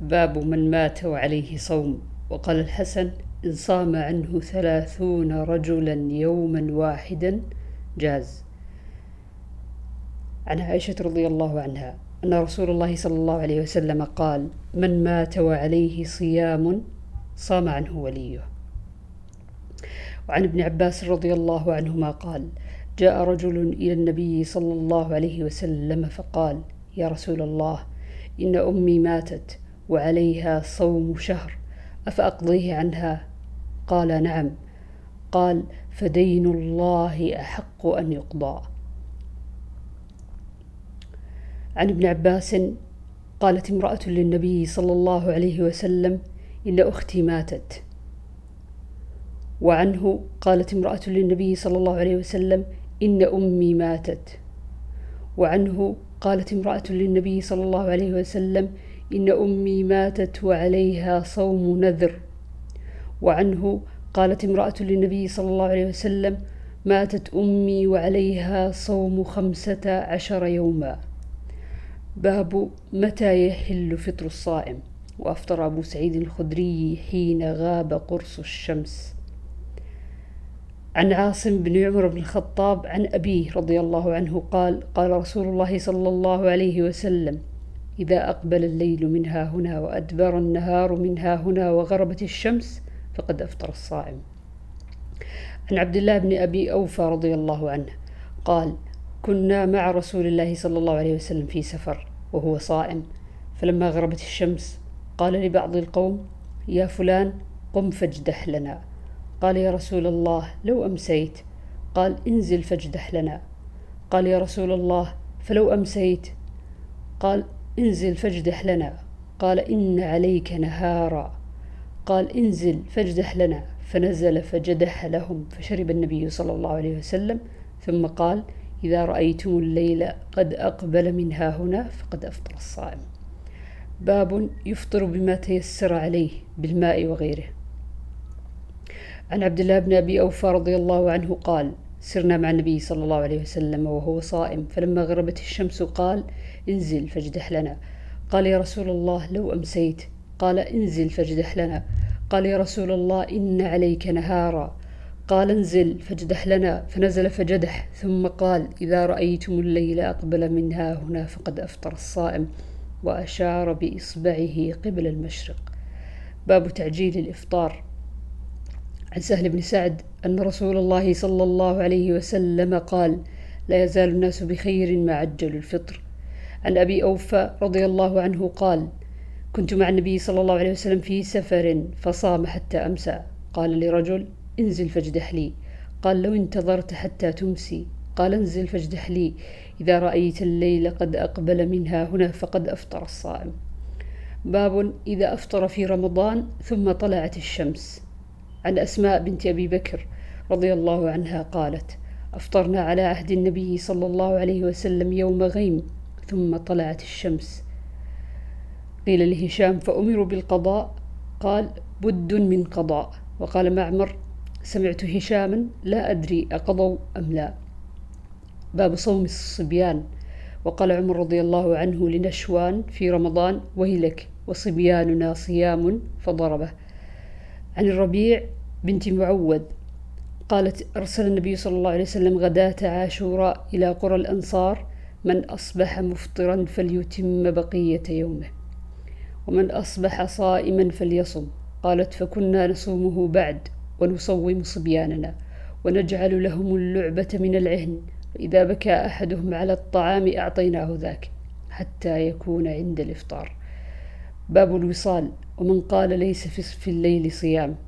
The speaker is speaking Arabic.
باب من مات وعليه صوم. وقال الحسن إن صام عنه ثلاثون رجلا يوما واحدا جاز. عن عائشة رضي الله عنها أن رسول الله صلى الله عليه وسلم قال من مات وعليه صيام صام عنه وليه. وعن ابن عباس رضي الله عنهما قال جاء رجل إلى النبي صلى الله عليه وسلم فقال يا رسول الله إن أمي ماتت وعليها صوم شهر أفأقضيه عنها؟ قال نعم. قال فدين الله أحق أن يقضى. عن ابن عباس قالت امرأة للنبي صلى الله عليه وسلم إن أختي ماتت. وعنه قالت امرأة للنبي صلى الله عليه وسلم إن أمي ماتت. وعنه قالت امرأة للنبي صلى الله عليه وسلم إن أمي ماتت وعليها صوم نذر. وعنه قالت امرأة للنبي صلى الله عليه وسلم ماتت أمي وعليها صوم خمسة عشر يوما. باب متى يحل فطر الصائم؟ وأفطر أبو سعيد الخدري حين غاب قرص الشمس. عن عاصم بن عمر بن الخطاب عن أبيه رضي الله عنه قال قال رسول الله صلى الله عليه وسلم إذا أقبل الليل منها هنا وأدبر النهار منها هنا وغربت الشمس فقد أفطر الصائم. عن عبد الله بن أبي أوفى رضي الله عنه قال كنا مع رسول الله صلى الله عليه وسلم في سفر وهو صائم فلما غربت الشمس قال لبعض القوم يا فلان قم فاجدح لنا. قال يا رسول الله لو أمسيت. قال انزل فاجدح لنا. قال يا رسول الله فلو أمسيت. قال انزل فاجدح لنا. قال إن عليك نهارا. قال انزل فاجدح لنا. فنزل فجدح لهم فشرب النبي صلى الله عليه وسلم. ثم قال إذا رأيتم الليل قد أقبل منها هنا فقد أفطر الصائم. باب يفطر بما تيسر عليه بالماء وغيره. عن عبد الله بن أبي أوفى رضي الله عنه قال سرنا مع النبي صلى الله عليه وسلم وهو صائم. فلما غربت الشمس قال انزل فاجدح لنا. قال يا رسول الله لو أمسيت. قال انزل فاجدح لنا. قال يا رسول الله إن عليك نهارا. قال انزل فاجدح لنا. فنزل فجدح. ثم قال إذا رأيتم الليل أقبل منها هنا فقد أفطر الصائم وأشار بإصبعه قبل المشرق. باب تعجيل الإفطار. عن سهل بن سعد أن رسول الله صلى الله عليه وسلم قال لا يزال الناس بخير ما عجلوا الفطر. عن أبي أوفى رضي الله عنه قال كنت مع النبي صلى الله عليه وسلم في سفر فصام حتى أمسى. قال لرجل انزل فاجدح لي. قال لو انتظرت حتى تمسي. قال انزل فاجدح لي. إذا رأيت الليل قد أقبل منها هنا فقد أفطر الصائم. باب إذا أفطر في رمضان ثم طلعت الشمس. عن أسماء بنت أبي بكر رضي الله عنها قالت أفطرنا على عهد النبي صلى الله عليه وسلم يوم غيم ثم طلعت الشمس. قيل لهشام فأمروا بالقضاء؟ قال بد من قضاء. وقال معمر سمعت هشاما لا أدري أقضوا أم لا. باب صوم الصبيان. وقال عمر رضي الله عنه لنشوان في رمضان ويلك وصبياننا صيام فضربه. عن الربيع بنت معود قالت أرسل النبي صلى الله عليه وسلم غداة عاشوراء إلى قرى الأنصار من أصبح مفطرا فليتم بقية يومه ومن أصبح صائما فليصم. قالت فكنا نصومه بعد ونصوم صبياننا ونجعل لهم اللعبة من العهن فإذا بكى أحدهم على الطعام أعطيناه ذاك حتى يكون عند الإفطار. باب الوصال. ومن قال ليس في الليل صيام.